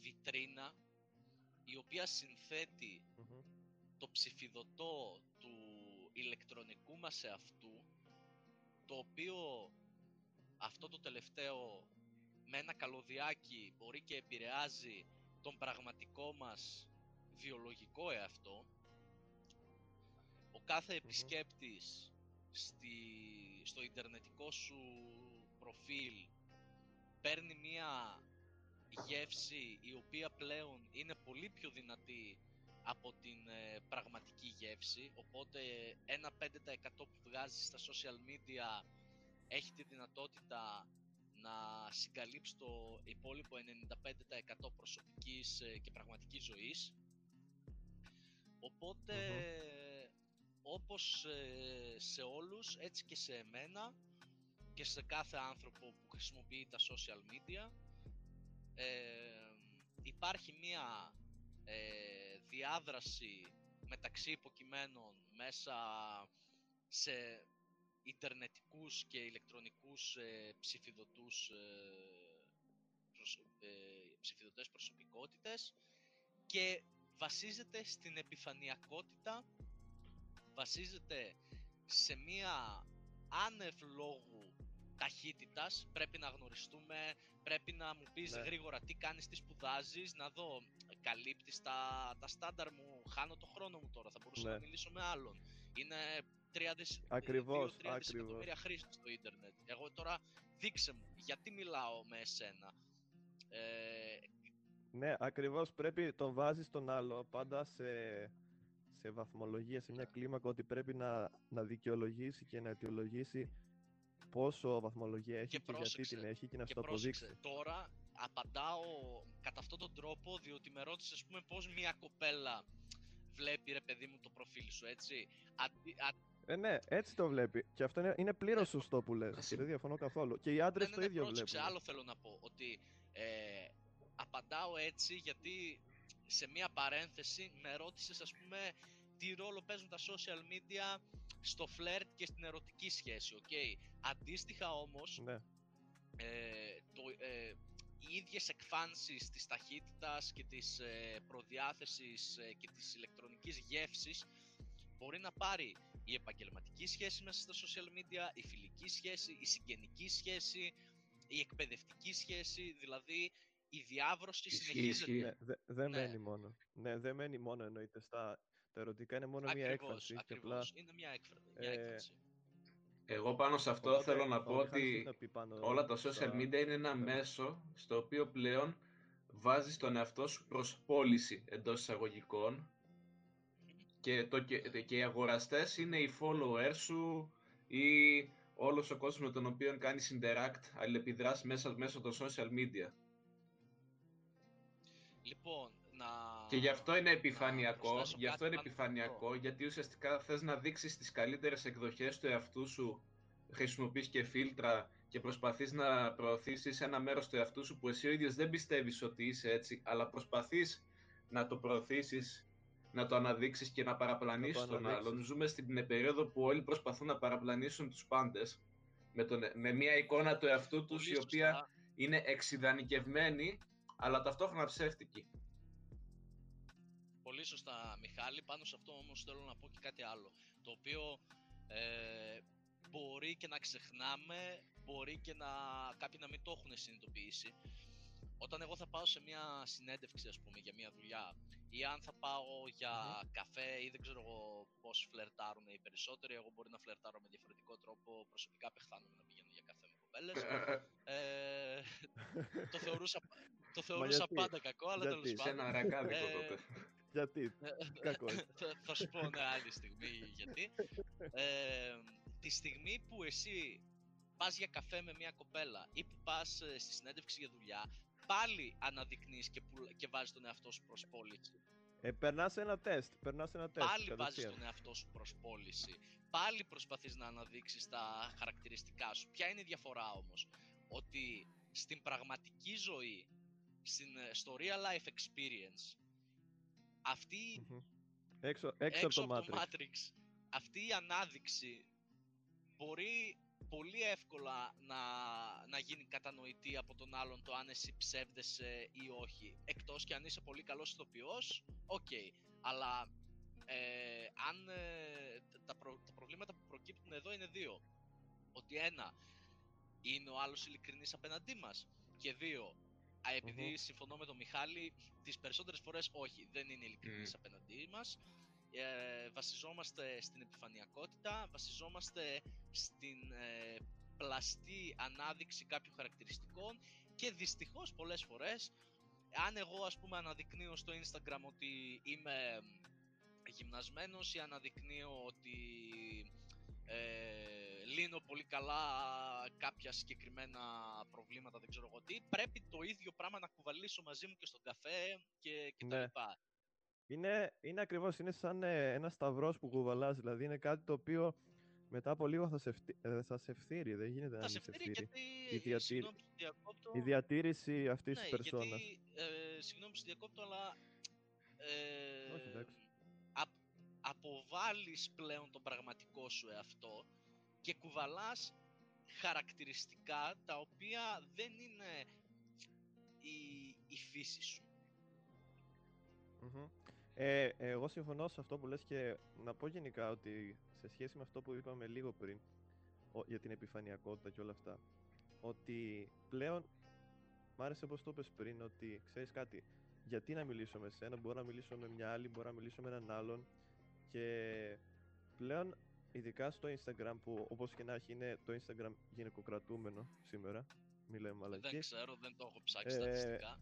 βιτρίνα η οποία συνθέτει Μμμ. το ψηφιδωτό του ηλεκτρονικού μας εαυτού το οποίο αυτό το τελευταίο με ένα καλωδιάκι μπορεί και επηρεάζει τον πραγματικό μας βιολογικό εαυτό ο κάθε επισκέπτης στη, στο ιντερνετικό σου προφίλ παίρνει μία γεύση η οποία πλέον είναι πολύ πιο δυνατή από την ε, πραγματική γεύση οπότε ένα 5% που βγάζεις στα social media έχει τη δυνατότητα να συγκαλύψει το υπόλοιπο 95% προσωπικής ε, και πραγματικής ζωής. Οπότε, όπως ε, σε όλους, έτσι και σε εμένα και σε κάθε άνθρωπο που χρησιμοποιεί τα social media, ε, υπάρχει μία διάδραση μεταξύ υποκειμένων μέσα σε ιντερνετικούς και ηλεκτρονικούς ε, ψηφιδωτούς ε, προσ, ε, ψηφιδωτές προσωπικότητες και βασίζεται στην επιφανειακότητα, βασίζεται σε μία άνευ λόγου ταχύτητας, πρέπει να γνωριστούμε, πρέπει να μου πεις ναι. γρήγορα τι κάνεις, τι σπουδάζεις, να δω, καλύπτεις τα, τα στάνταρ μου, χάνω το χρόνο μου τώρα, θα μπορούσα ναι. να μιλήσω με άλλον. Είναι 3 ακριβώς, 2-3 δισεκατομμύρια χρήστες στο ίντερνετ. Εγώ τώρα δείξε μου, γιατί μιλάω με εσένα. Ε... Ναι, ακριβώς πρέπει τον βάζεις τον άλλο πάντα σε, σε βαθμολογία, σε μια κλίμακα ότι πρέπει να, να δικαιολογήσει και να αιτιολογήσει πόσο βαθμολογία έχει και, και γιατί την έχει και να σου το αποδείξει. Τώρα απαντάω κατά αυτόν τον τρόπο διότι με ρώτησες ας πούμε πώς μια κοπέλα βλέπει ρε παιδί μου το προφίλ σου έτσι. Ε, ναι, έτσι το βλέπει. Και αυτό είναι, είναι πλήρως ναι. σωστό που λες. Δεν διαφωνώ καθόλου. Και οι άντρες ναι, ναι, το ναι, ίδιο πρόσεξε, βλέπουν. Άλλο θέλω να πω. Ότι ε, απαντάω έτσι γιατί σε μία παρένθεση με ρώτησες, ας πούμε, τι ρόλο παίζουν τα social media στο φλερτ και στην ερωτική σχέση, okay. Αντίστοιχα όμως, ναι. ε, το, ε, οι ίδιες εκφάνσεις της ταχύτητας και της ε, προδιάθεσης ε, και της ηλεκτρονικής γεύσης μπορεί να πάρει η επαγγελματική σχέση μέσα στα social media, η φιλική σχέση, η συγγενική σχέση, η εκπαιδευτική σχέση, δηλαδή η διάβρωση συνεχίζεται. Ναι, δεν ναι. μένει μόνο. Ναι, δεν μένει μόνο εννοείται στα τα ερωτικά είναι μόνο ακριβώς, μία έκφραση. Ακριβώς, είναι μία ε, έκφραση. Εγώ πάνω σε αυτό θέλω να πω ότι όλα τα social media είναι ένα μέσο στο οποίο πλέον βάζεις τον εαυτό σου προς πώληση εντός εισαγωγικών και, το, και, και οι αγοραστές είναι οι followers σου ή όλος ο κόσμος με τον οποίο κάνεις interact, αλληλεπιδράσει μέσα μέσω των social media. Λοιπόν, να... Και γι' αυτό είναι επιφανειακό, γι' αυτό είναι επιφανειακό, γιατί ουσιαστικά θες να δείξεις τις καλύτερες εκδοχές του εαυτού σου, χρησιμοποιείς και φίλτρα και προσπαθείς να προωθήσεις ένα μέρος του εαυτού σου που εσύ ο ίδιος δεν πιστεύεις ότι είσαι έτσι, αλλά προσπαθείς να το προωθήσεις να το αναδείξεις και να παραπλανήσεις τον άλλον. Ζούμε στην περίοδο που όλοι προσπαθούν να παραπλανήσουν τους πάντες με, τον, με μια εικόνα του εαυτού τους η οποία είναι εξειδανικευμένη αλλά ταυτόχρονα ψεύτικη. Πολύ σωστά Μιχάλη, πάνω σε αυτό όμως θέλω να πω και κάτι άλλο το οποίο ε, μπορεί και να ξεχνάμε, μπορεί και να, κάποιοι να μην το έχουν συνειδητοποιήσει όταν εγώ θα πάω σε μια συνέντευξη, ας πούμε, για μια δουλειά ή αν θα πάω για καφέ ή δεν ξέρω εγώ πώς φλερτάρουν οι περισσότεροι, εγώ μπορεί να φλερτάρω με διαφορετικό τρόπο, προσωπικά πεχθάνομαι να πηγαίνω για καφέ με κοπέλες. ε, το θεωρούσα, το θεωρούσα πάντα κακό, αλλά γιατί, τέλος πάντων. Σε ένα ρακάδικο ε, τότε. Γιατί, κακό. θα σου πω μια άλλη στιγμή γιατί. Ε, τη στιγμή που εσύ πας για καφέ με μια κοπέλα ή που πας ε, στη συνέντευξη για δουλειά, πάλι αναδεικνύεις και, που, και βάζεις τον εαυτό σου προς πώληση. Ε, περνάς ένα τεστ, περνάς ένα τεστ. Πάλι βάζεις τον εαυτό σου προς πώληση. Πάλι προσπαθείς να αναδείξεις τα χαρακτηριστικά σου. Ποια είναι η διαφορά όμως; Ότι στην πραγματική ζωή, στην, ε, στο real life experience, αυτή έξω, έξω, από το, Matrix. Matrix, αυτή η ανάδειξη μπορεί πολύ εύκολα να, να γίνει κατανοητή από τον άλλον το αν εσύ ψεύδεσαι ή όχι. Εκτός και αν είσαι πολύ καλός ηθοποιός, οκ. Okay. Αλλά ε, αν ε, τα, τα προβλήματα που προκύπτουν εδώ είναι δύο. Ότι ένα, είναι ο άλλος ειλικρινής απέναντί μας. Και δύο, επειδή συμφωνώ με τον Μιχάλη, τις περισσότερες φορές όχι, δεν είναι ειλικρινής mm. απέναντί μας. Ε, βασιζόμαστε στην επιφανειακότητα, βασιζόμαστε στην ε, πλαστή ανάδειξη κάποιων χαρακτηριστικών και δυστυχώς πολλές φορές αν εγώ ας πούμε αναδεικνύω στο Instagram ότι είμαι γυμνασμένος ή αναδεικνύω ότι ε, λύνω πολύ καλά κάποια συγκεκριμένα προβλήματα, δεν ξέρω εγώ τι, πρέπει το ίδιο πράγμα να κουβαλήσω μαζί μου και στον καφέ και, και τα Ναι. λοιπά. Είναι, είναι ακριβώς, είναι σαν ε, ένα σταυρός που κουβαλάς, δηλαδή είναι κάτι το οποίο μετά από λίγο θα σε, ευθύ- ε, θα σε ευθύρει, δεν γίνεται να Θα σε μην σε ευθύρει ευθύρει. γιατί, Η ε, διατήρη- συγγνώμη που διακόπτω, Η διατήρηση αυτής ναι, της περσόνας. γιατί, ε, συγγνώμη που σε διακόπτω, αλλά ε, Όχι, εντάξει. απ- αποβάλλεις πλέον τον πραγματικό σου εαυτό και κουβαλάς χαρακτηριστικά τα οποία δεν είναι η, η φύση σου. Μμμ. Ε, εγώ συμφωνώ σε αυτό που λες και να πω γενικά ότι σε σχέση με αυτό που είπαμε λίγο πριν ο- για την επιφανειακότητα και όλα αυτά ότι πλέον μ' άρεσε πως το είπες πριν ότι ξέρεις κάτι γιατί να μιλήσω με σένα, μπορώ να μιλήσω με μια άλλη, μπορώ να μιλήσω με έναν άλλον και πλέον ειδικά στο Instagram που όπως και να έχει είναι το Instagram γυναικοκρατούμενο σήμερα μη λέμε Δεν μαλακίες ξέρω, δεν το έχω ψάξει Ε, στατιστικά.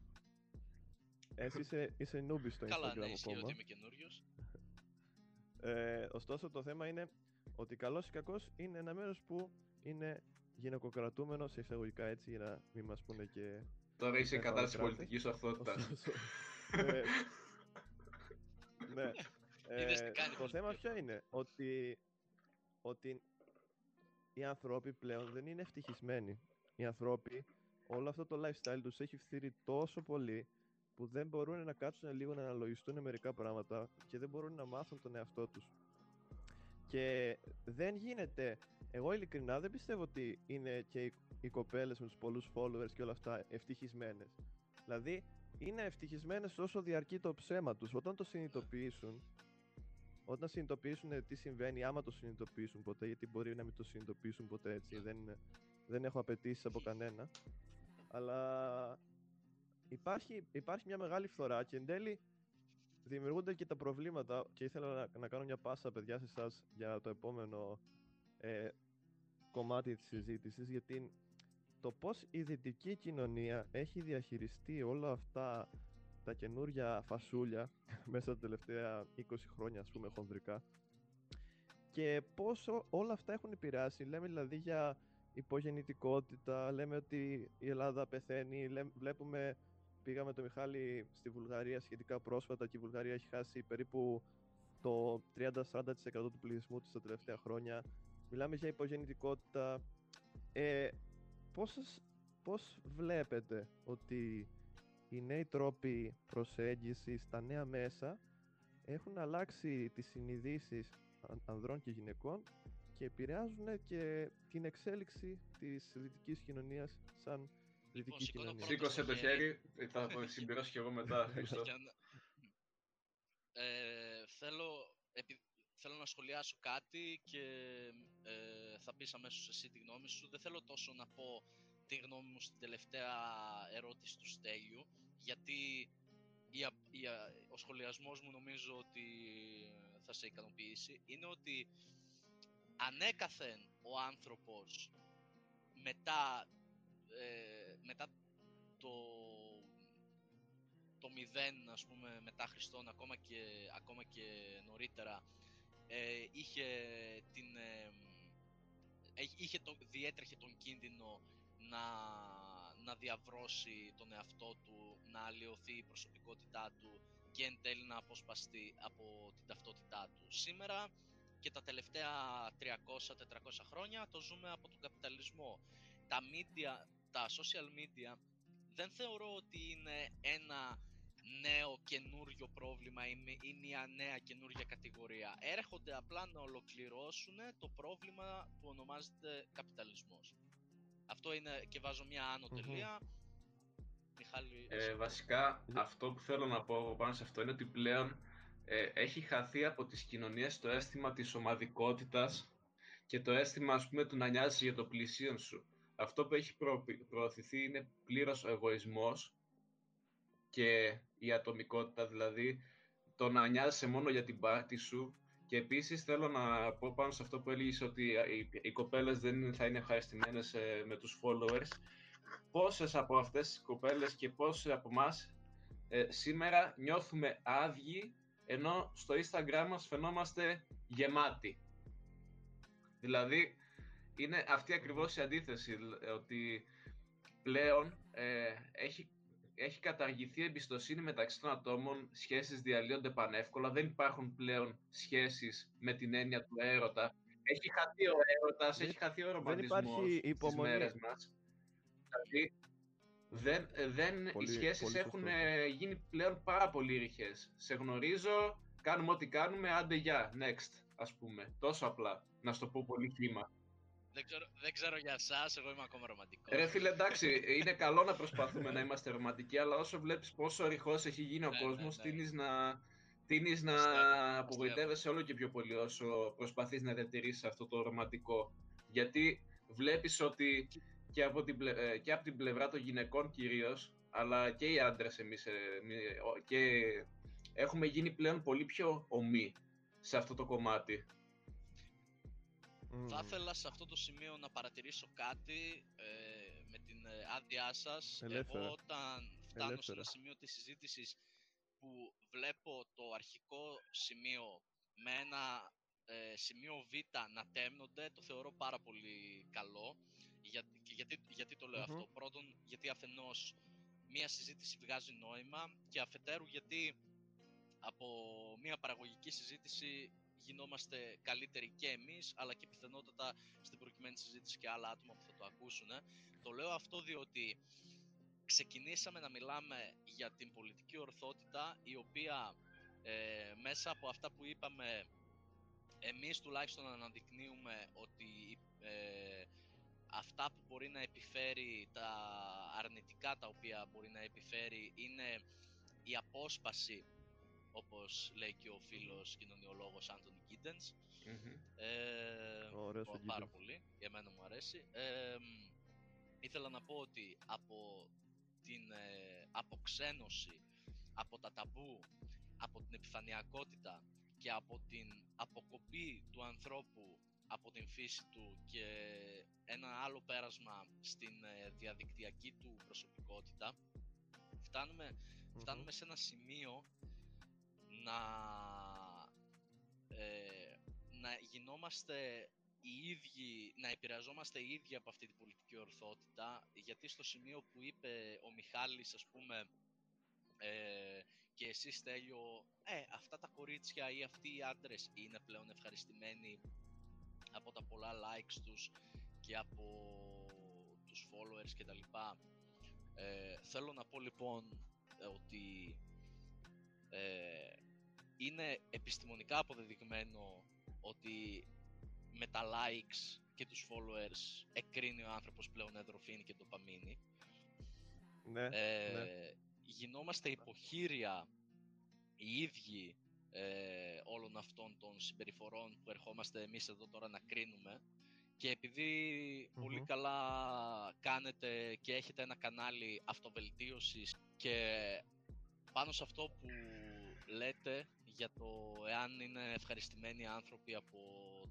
εσύ είσαι, είσαι newbie στο Καλά, Instagram ναι, ισχύει ακόμα ότι είμαι καινούριος. Ε, ωστόσο το θέμα είναι ότι καλός ή κακός είναι ένα μέρος που είναι γυναικοκρατούμενο σε εισαγωγικά έτσι για να μην μας πούνε και Τώρα είσαι Ε, κατά της θα πολιτικής σου αυτότητας. Ωστόσο, ε, ναι. Είδες τι Ε, κάνει το πολιτική θέμα ο ποιο Τραμπ. είναι, ότι, ότι οι άνθρωποι πλέον δεν είναι ευτυχισμένοι. Οι άνθρωποι, όλο αυτό το lifestyle τους έχει φθείρει τόσο πολύ που δεν μπορούν να κάτσουν λίγο να αναλογιστούν μερικά πράγματα και δεν μπορούν να μάθουν τον εαυτό τους. Και δεν γίνεται, εγώ ειλικρινά δεν πιστεύω ότι είναι και οι, οι κοπέλες με τους πολλούς followers και όλα αυτά ευτυχισμένες. Δηλαδή, είναι ευτυχισμένες όσο διαρκεί το ψέμα τους. Όταν το συνειδητοποιήσουν, όταν συνειδητοποιήσουν τι συμβαίνει, άμα το συνειδητοποιήσουν ποτέ, γιατί μπορεί να μην το συνειδητοποιήσουν ποτέ έτσι, δεν, δεν έχω απαιτήσεις από κανένα. Αλλά υπάρχει, υπάρχει μια μεγάλη φθορά και εν τέλει δημιουργούνται και τα προβλήματα και ήθελα να, να κάνω μια πάσα παιδιά σε εσάς για το επόμενο ε, κομμάτι της συζήτησης γιατί το πώς η δυτική κοινωνία έχει διαχειριστεί όλα αυτά τα καινούρια φασούλια μέσα τα τελευταία 20 χρόνια ας πούμε χονδρικά. Και πόσο όλα αυτά έχουν επηρεάσει λέμε δηλαδή για υπογεννητικότητα λέμε ότι η Ελλάδα πεθαίνει λέμε, βλέπουμε πήγαμε το Μιχάλη στη Βουλγαρία σχετικά πρόσφατα και η Βουλγαρία έχει χάσει περίπου το 30-40% του πληθυσμού της τα τελευταία χρόνια. Μιλάμε για υπογεννητικότητα. Ε, πόσες, πώς βλέπετε ότι οι νέοι τρόποι προσέγγισης, τα νέα μέσα έχουν αλλάξει τις συνειδήσεις αν- ανδρών και γυναικών και επηρεάζουν και την εξέλιξη της δυτικής κοινωνίας σαν δυτική σηκώνω κοινωνία. πρώτο Σήκωσε στο το χέρι. χέρι, ε, θα το συμπληρώσω κι εγώ μετά. Ευχαριστώ. Για να- Ε, θέλω, επει- θέλω να σχολιάσω κάτι και ε, θα πεις αμέσως εσύ τη γνώμη σου. Δεν θέλω τόσο να πω τη γνώμη μου στην τελευταία ερώτηση του Στέλιου, γιατί η, α- η α- ο σχολιασμός μου νομίζω ότι θα σε ικανοποιήσει. Είναι ότι ανέκαθεν ο άνθρωπος μετά, ε, μετά το, το μηδέν, ας πούμε, μετά Χριστόν, ακόμα και, ακόμα και νωρίτερα, ε, είχε την... ε, ε, είχε το, διέτρεχε τον κίνδυνο να, να διαβρώσει τον εαυτό του, να αλλοιωθεί η προσωπικότητά του και εν τέλει να αποσπαστεί από την ταυτότητά του. Σήμερα και τα τελευταία 300-400 χρόνια το ζούμε από τον καπιταλισμό. Τα media, τα social media δεν θεωρώ ότι είναι ένα νέο καινούριο πρόβλημα ή μη- ή μια νέα καινούρια κατηγορία. Έρχονται απλά να ολοκληρώσουν το πρόβλημα που ονομάζεται καπιταλισμός. Αυτό είναι και βάζω μια άνω Μμμ. τελεία. Μιχάλη, Ε, εσύ. βασικά, αυτό που θέλω να πω πάνω σε αυτό είναι ότι πλέον ε, έχει χαθεί από τις κοινωνίες το αίσθημα της ομαδικότητας και το αίσθημα, ας πούμε, του να νοιάζεις για το πλησίον σου. Αυτό που έχει προ, προωθηθεί είναι πλήρως ο εγωισμός και η ατομικότητα, δηλαδή το να νοιάζεσαι μόνο για την πάρτη σου και επίσης θέλω να πω πάνω σε αυτό που έλεγες ότι οι, οι κοπέλες δεν θα είναι ευχαριστημένες ε, με τους followers πόσες από αυτές τις κοπέλες και πόσες από εμάς σήμερα νιώθουμε άδειοι ενώ στο Instagram μας φαινόμαστε γεμάτοι. Δηλαδή, είναι αυτή ακριβώς η αντίθεση, ότι πλέον ε, έχει, έχει καταργηθεί η εμπιστοσύνη μεταξύ των ατόμων, σχέσεις διαλύονται πανεύκολα, δεν υπάρχουν πλέον σχέσεις με την έννοια του έρωτα. Έχει χαθεί ο έρωτας, έχει χαθεί ο ρομαντισμός στις μέρες μας. Δηλαδή, δεν, δεν, οι σχέσεις έχουν ε, γίνει πλέον πάρα πολύ ρηχές. Σε γνωρίζω, κάνουμε ό,τι κάνουμε, άντε για, next, ας πούμε. Τόσο απλά, να σου το πω πολύ κλίμα. Δεν ξέρω, δεν ξέρω για εσάς, εγώ είμαι ακόμα ρομαντικός. Ρε φίλε, εντάξει, είναι καλό να προσπαθούμε να είμαστε ρομαντικοί, αλλά όσο βλέπεις πόσο ρηχός έχει γίνει ο ναι, κόσμος, ναι, ναι. να, τίνεις να απογοητεύεσαι όλο και πιο πολύ όσο προσπαθείς να διατηρήσεις αυτό το ρομαντικό. Γιατί βλέπεις ότι και από την, ε, και από την πλευρά των γυναικών κυρίως, αλλά και οι άντρες εμείς, ε, και έχουμε γίνει πλέον πολύ πιο ομοί σε αυτό το κομμάτι. Θα ήθελα σε αυτό το σημείο να παρατηρήσω κάτι ε, με την άδειά σας. Εγώ όταν φτάνω σε ένα σημείο της συζήτησης που βλέπω το αρχικό σημείο με ένα ε, σημείο Β να τέμνονται, το θεωρώ πάρα πολύ καλό. Για, γιατί, γιατί το λεω αυτό. Πρώτον, γιατί αφενός μία συζήτηση βγάζει νόημα και αφετέρου γιατί από μία παραγωγική συζήτηση γινόμαστε καλύτεροι και εμείς, αλλά και πιθανότατα στην προκειμένη συζήτηση και άλλα άτομα που θα το ακούσουν. Το λέω αυτό διότι ξεκινήσαμε να μιλάμε για την πολιτική ορθότητα η οποία ε, μέσα από αυτά που είπαμε εμείς τουλάχιστον αναδεικνύουμε ότι ε, αυτά που μπορεί να επιφέρει, τα αρνητικά τα οποία μπορεί να επιφέρει είναι η απόσπαση όπως λέει και ο φίλος κοινωνιολόγος Άντωνι Κίντενς. Ε, πάρα πολύ, για μένα μου αρέσει. Ε, ήθελα να πω ότι από την ε, αποξένωση, από τα ταμπού, από την επιφανειακότητα και από την αποκοπή του ανθρώπου από την φύση του και ένα άλλο πέρασμα στην ε, διαδικτυακή του προσωπικότητα φτάνουμε, φτάνουμε σε ένα σημείο να, ε, να γινόμαστε οι ίδιοι, να επηρεαζόμαστε οι ίδιοι από αυτή την πολιτική ορθότητα, γιατί στο σημείο που είπε ο Μιχάλης, ας πούμε, ε, και εσύ Στέλιο, ε, αυτά τα κορίτσια ή αυτοί οι άντρες είναι πλέον ευχαριστημένοι από τα πολλά likes τους και από τους followers και τα λοιπά. Ε, θέλω να πω λοιπόν ότι ε, είναι επιστημονικά αποδεδειγμένο ότι με τα likes και τους followers εκρίνει ο άνθρωπος πλέον εδροφίνη και ντοπαμίνη. Ναι, ε, ναι. Γινόμαστε υποχείρια οι ίδιοι ε, όλων αυτών των συμπεριφορών που ερχόμαστε εμείς εδώ τώρα να κρίνουμε και επειδη πολύ καλά κάνετε και έχετε ένα κανάλι αυτοβελτίωσης και πάνω σε αυτό που λέτε για το εάν είναι ευχαριστημένοι άνθρωποι από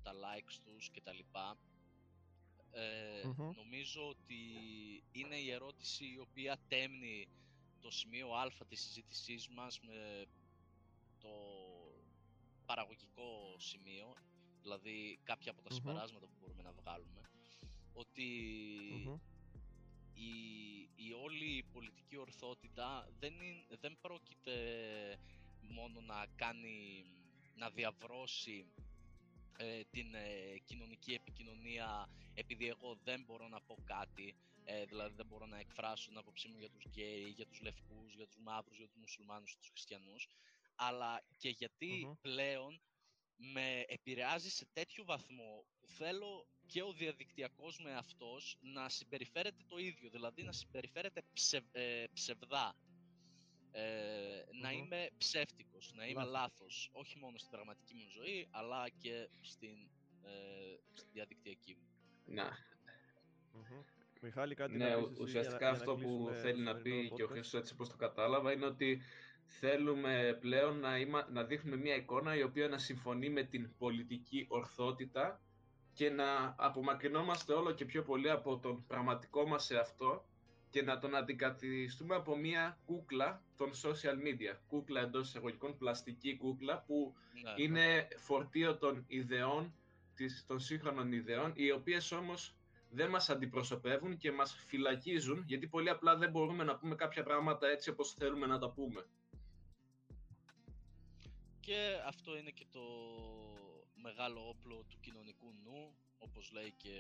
τα likes τους και τα λοιπά. Ε, Νομίζω ότι είναι η ερώτηση η οποία τέμνει το σημείο α της συζήτησής μας με το παραγωγικό σημείο, δηλαδή κάποια από τα συμπεράσματα που μπορούμε να βγάλουμε, ότι η, η όλη η πολιτική ορθότητα δεν, είναι, δεν πρόκειται μόνο να κάνει, να διαβρώσει ε, την ε, κοινωνική επικοινωνία επειδή εγώ δεν μπορώ να πω κάτι, ε, δηλαδή δεν μπορώ να εκφράσω την άποψή μου για τους γκέι, για τους λευκούς, για τους μαύρους, για τους μουσουλμάνους, τους χριστιανούς, αλλά και γιατι πλέον με επηρεάζει σε τέτοιο βαθμό που θέλω και ο διαδικτυακός με αυτός να συμπεριφέρεται το ίδιο, δηλαδή να συμπεριφέρεται ψευδά ε, να είμαι ψεύτικος, να είμαι λάθος. όχι μόνο στην πραγματική μου ζωή, αλλά και στην, ε, διαδικτυακή μου. Να. Μιχάλη, κάτι ναι, ουσιαστικά αυτό που θέλει να πει και ο Χρήστος έτσι όπως το κατάλαβα είναι ότι θέλουμε πλέον να, να δείχνουμε μια εικόνα η οποία να συμφωνεί με την πολιτική ορθότητα και να απομακρυνόμαστε όλο και πιο πολύ από τον πραγματικό μας εαυτό και να τον αντικαθιστούμε από μια κούκλα των social media. Κούκλα εντός εισαγωγικών, πλαστική κούκλα που ναι, ναι. είναι φορτίο των ιδεών της, των σύγχρονων ιδεών, οι οποίες όμως δεν μας αντιπροσωπεύουν και μας φυλακίζουν, γιατί πολύ απλά δεν μπορούμε να πούμε κάποια πράγματα έτσι όπως θέλουμε να τα πούμε. Και αυτό είναι και το μεγάλο όπλο του κοινωνικού νου, όπως λέει και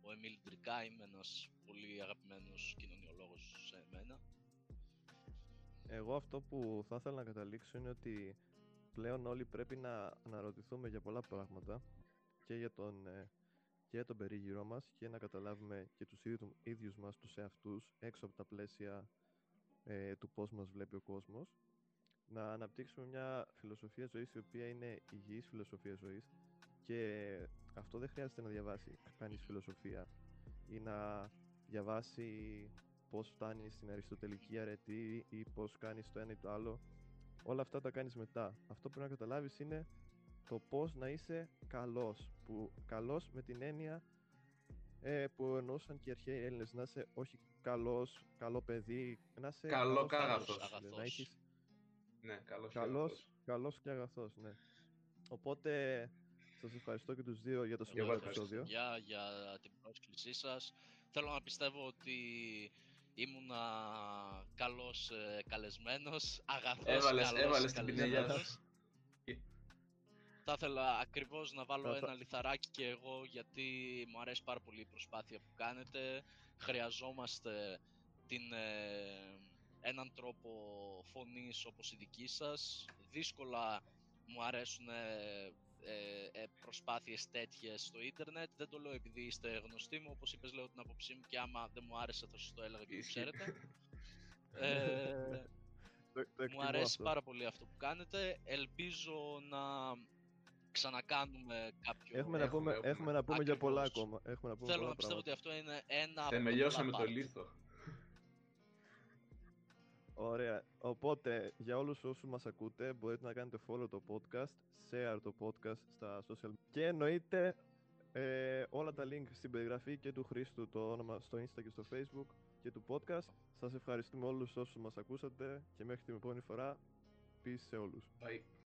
ο Εμίλ Ντρικάιμ, ένας πολύ αγαπημένος κοινωνιολόγος σε μένα. Εγώ αυτό που θα ήθελα να καταλήξω είναι ότι πλέον όλοι πρέπει να αναρωτηθούμε για πολλά πράγματα και για τον, ε, και για τον περίγυρό μας και να καταλάβουμε και τους ίδιους μας τους εαυτούς έξω από τα πλαίσια ε, του πώς μας βλέπει ο κόσμος να αναπτύξουμε μια φιλοσοφία ζωής η οποία είναι υγιής φιλοσοφία ζωής και αυτό δεν χρειάζεται να διαβάσει κανείς φιλοσοφία ή να διαβάσει πώς φτάνει στην αριστοτελική αρετή ή πώς κάνεις το ένα ή το άλλο. Όλα αυτά τα κάνεις μετά. Αυτό που πρέπει να καταλάβεις είναι το πώς να είσαι καλός. Που καλός με την έννοια ε, που εννοούσαν και οι αρχαίοι Έλληνες. Να είσαι όχι καλός, καλό παιδί, να είσαι Καλό καλός κάγαθος. άνθρωπος, Να έχεις Ναι, καλώς. καλός, καλός και αγαθός, ναι. Οπότε σας ευχαριστώ και τους δύο για το Εγώ σημερινό ευχαριστώ. επεισόδιο. Για, για την πρόσκλησή σας. Θέλω να πιστεύω ότι ήμουνα καλός ε, καλεσμένος, αγαθός Έβαλες- καλός έβαλες την πινελιά καλεσμένος. σου. Θα ήθελα ακριβώς να βάλω Θα- θα- ένα λιθαράκι και εγώ γιατί μου αρέσει πάρα πολύ η προσπάθεια που κάνετε. Χρειαζόμαστε την, ε, έναν τρόπο φωνής όπως η δική σας. Δύσκολα μου αρέσουν ε, ε, ε, προσπάθειες τέτοιες στο ίντερνετ. Δεν το λέω επειδή είστε γνωστοί μου, όπως είπες λέω την άποψή μου και άμα δεν μου άρεσε θα σας το έλεγα και το Ισχύει. ξέρετε. Ε, Το, το μου εκτιμώ αρέσει αυτό. πάρα πολύ αυτό που κάνετε. Ελπίζω να ξανακάνουμε κάποιο... Έχουμε, να Έχουμε, πούμε, έχουμε. έχουμε να πούμε για πολλά Ακριβώς. ακόμα. Έχουμε να πούμε Θέλω πολλά να πιστεύω πράγματα. ότι αυτό είναι ένα από τα Θεμελιώσαμε πολλά το part. λίθο. Ωραία. Οπότε, για όλους όσους μας ακούτε, μπορείτε να κάνετε follow το podcast, share το podcast στα social media και εννοείται ε, όλα τα link στην περιγραφή και του Χρήστου το όνομα στο Insta και στο Facebook και του podcast. Σας ευχαριστούμε όλους όσους μας ακούσατε και μέχρι την επόμενη φορά, peace σε όλους. Bye.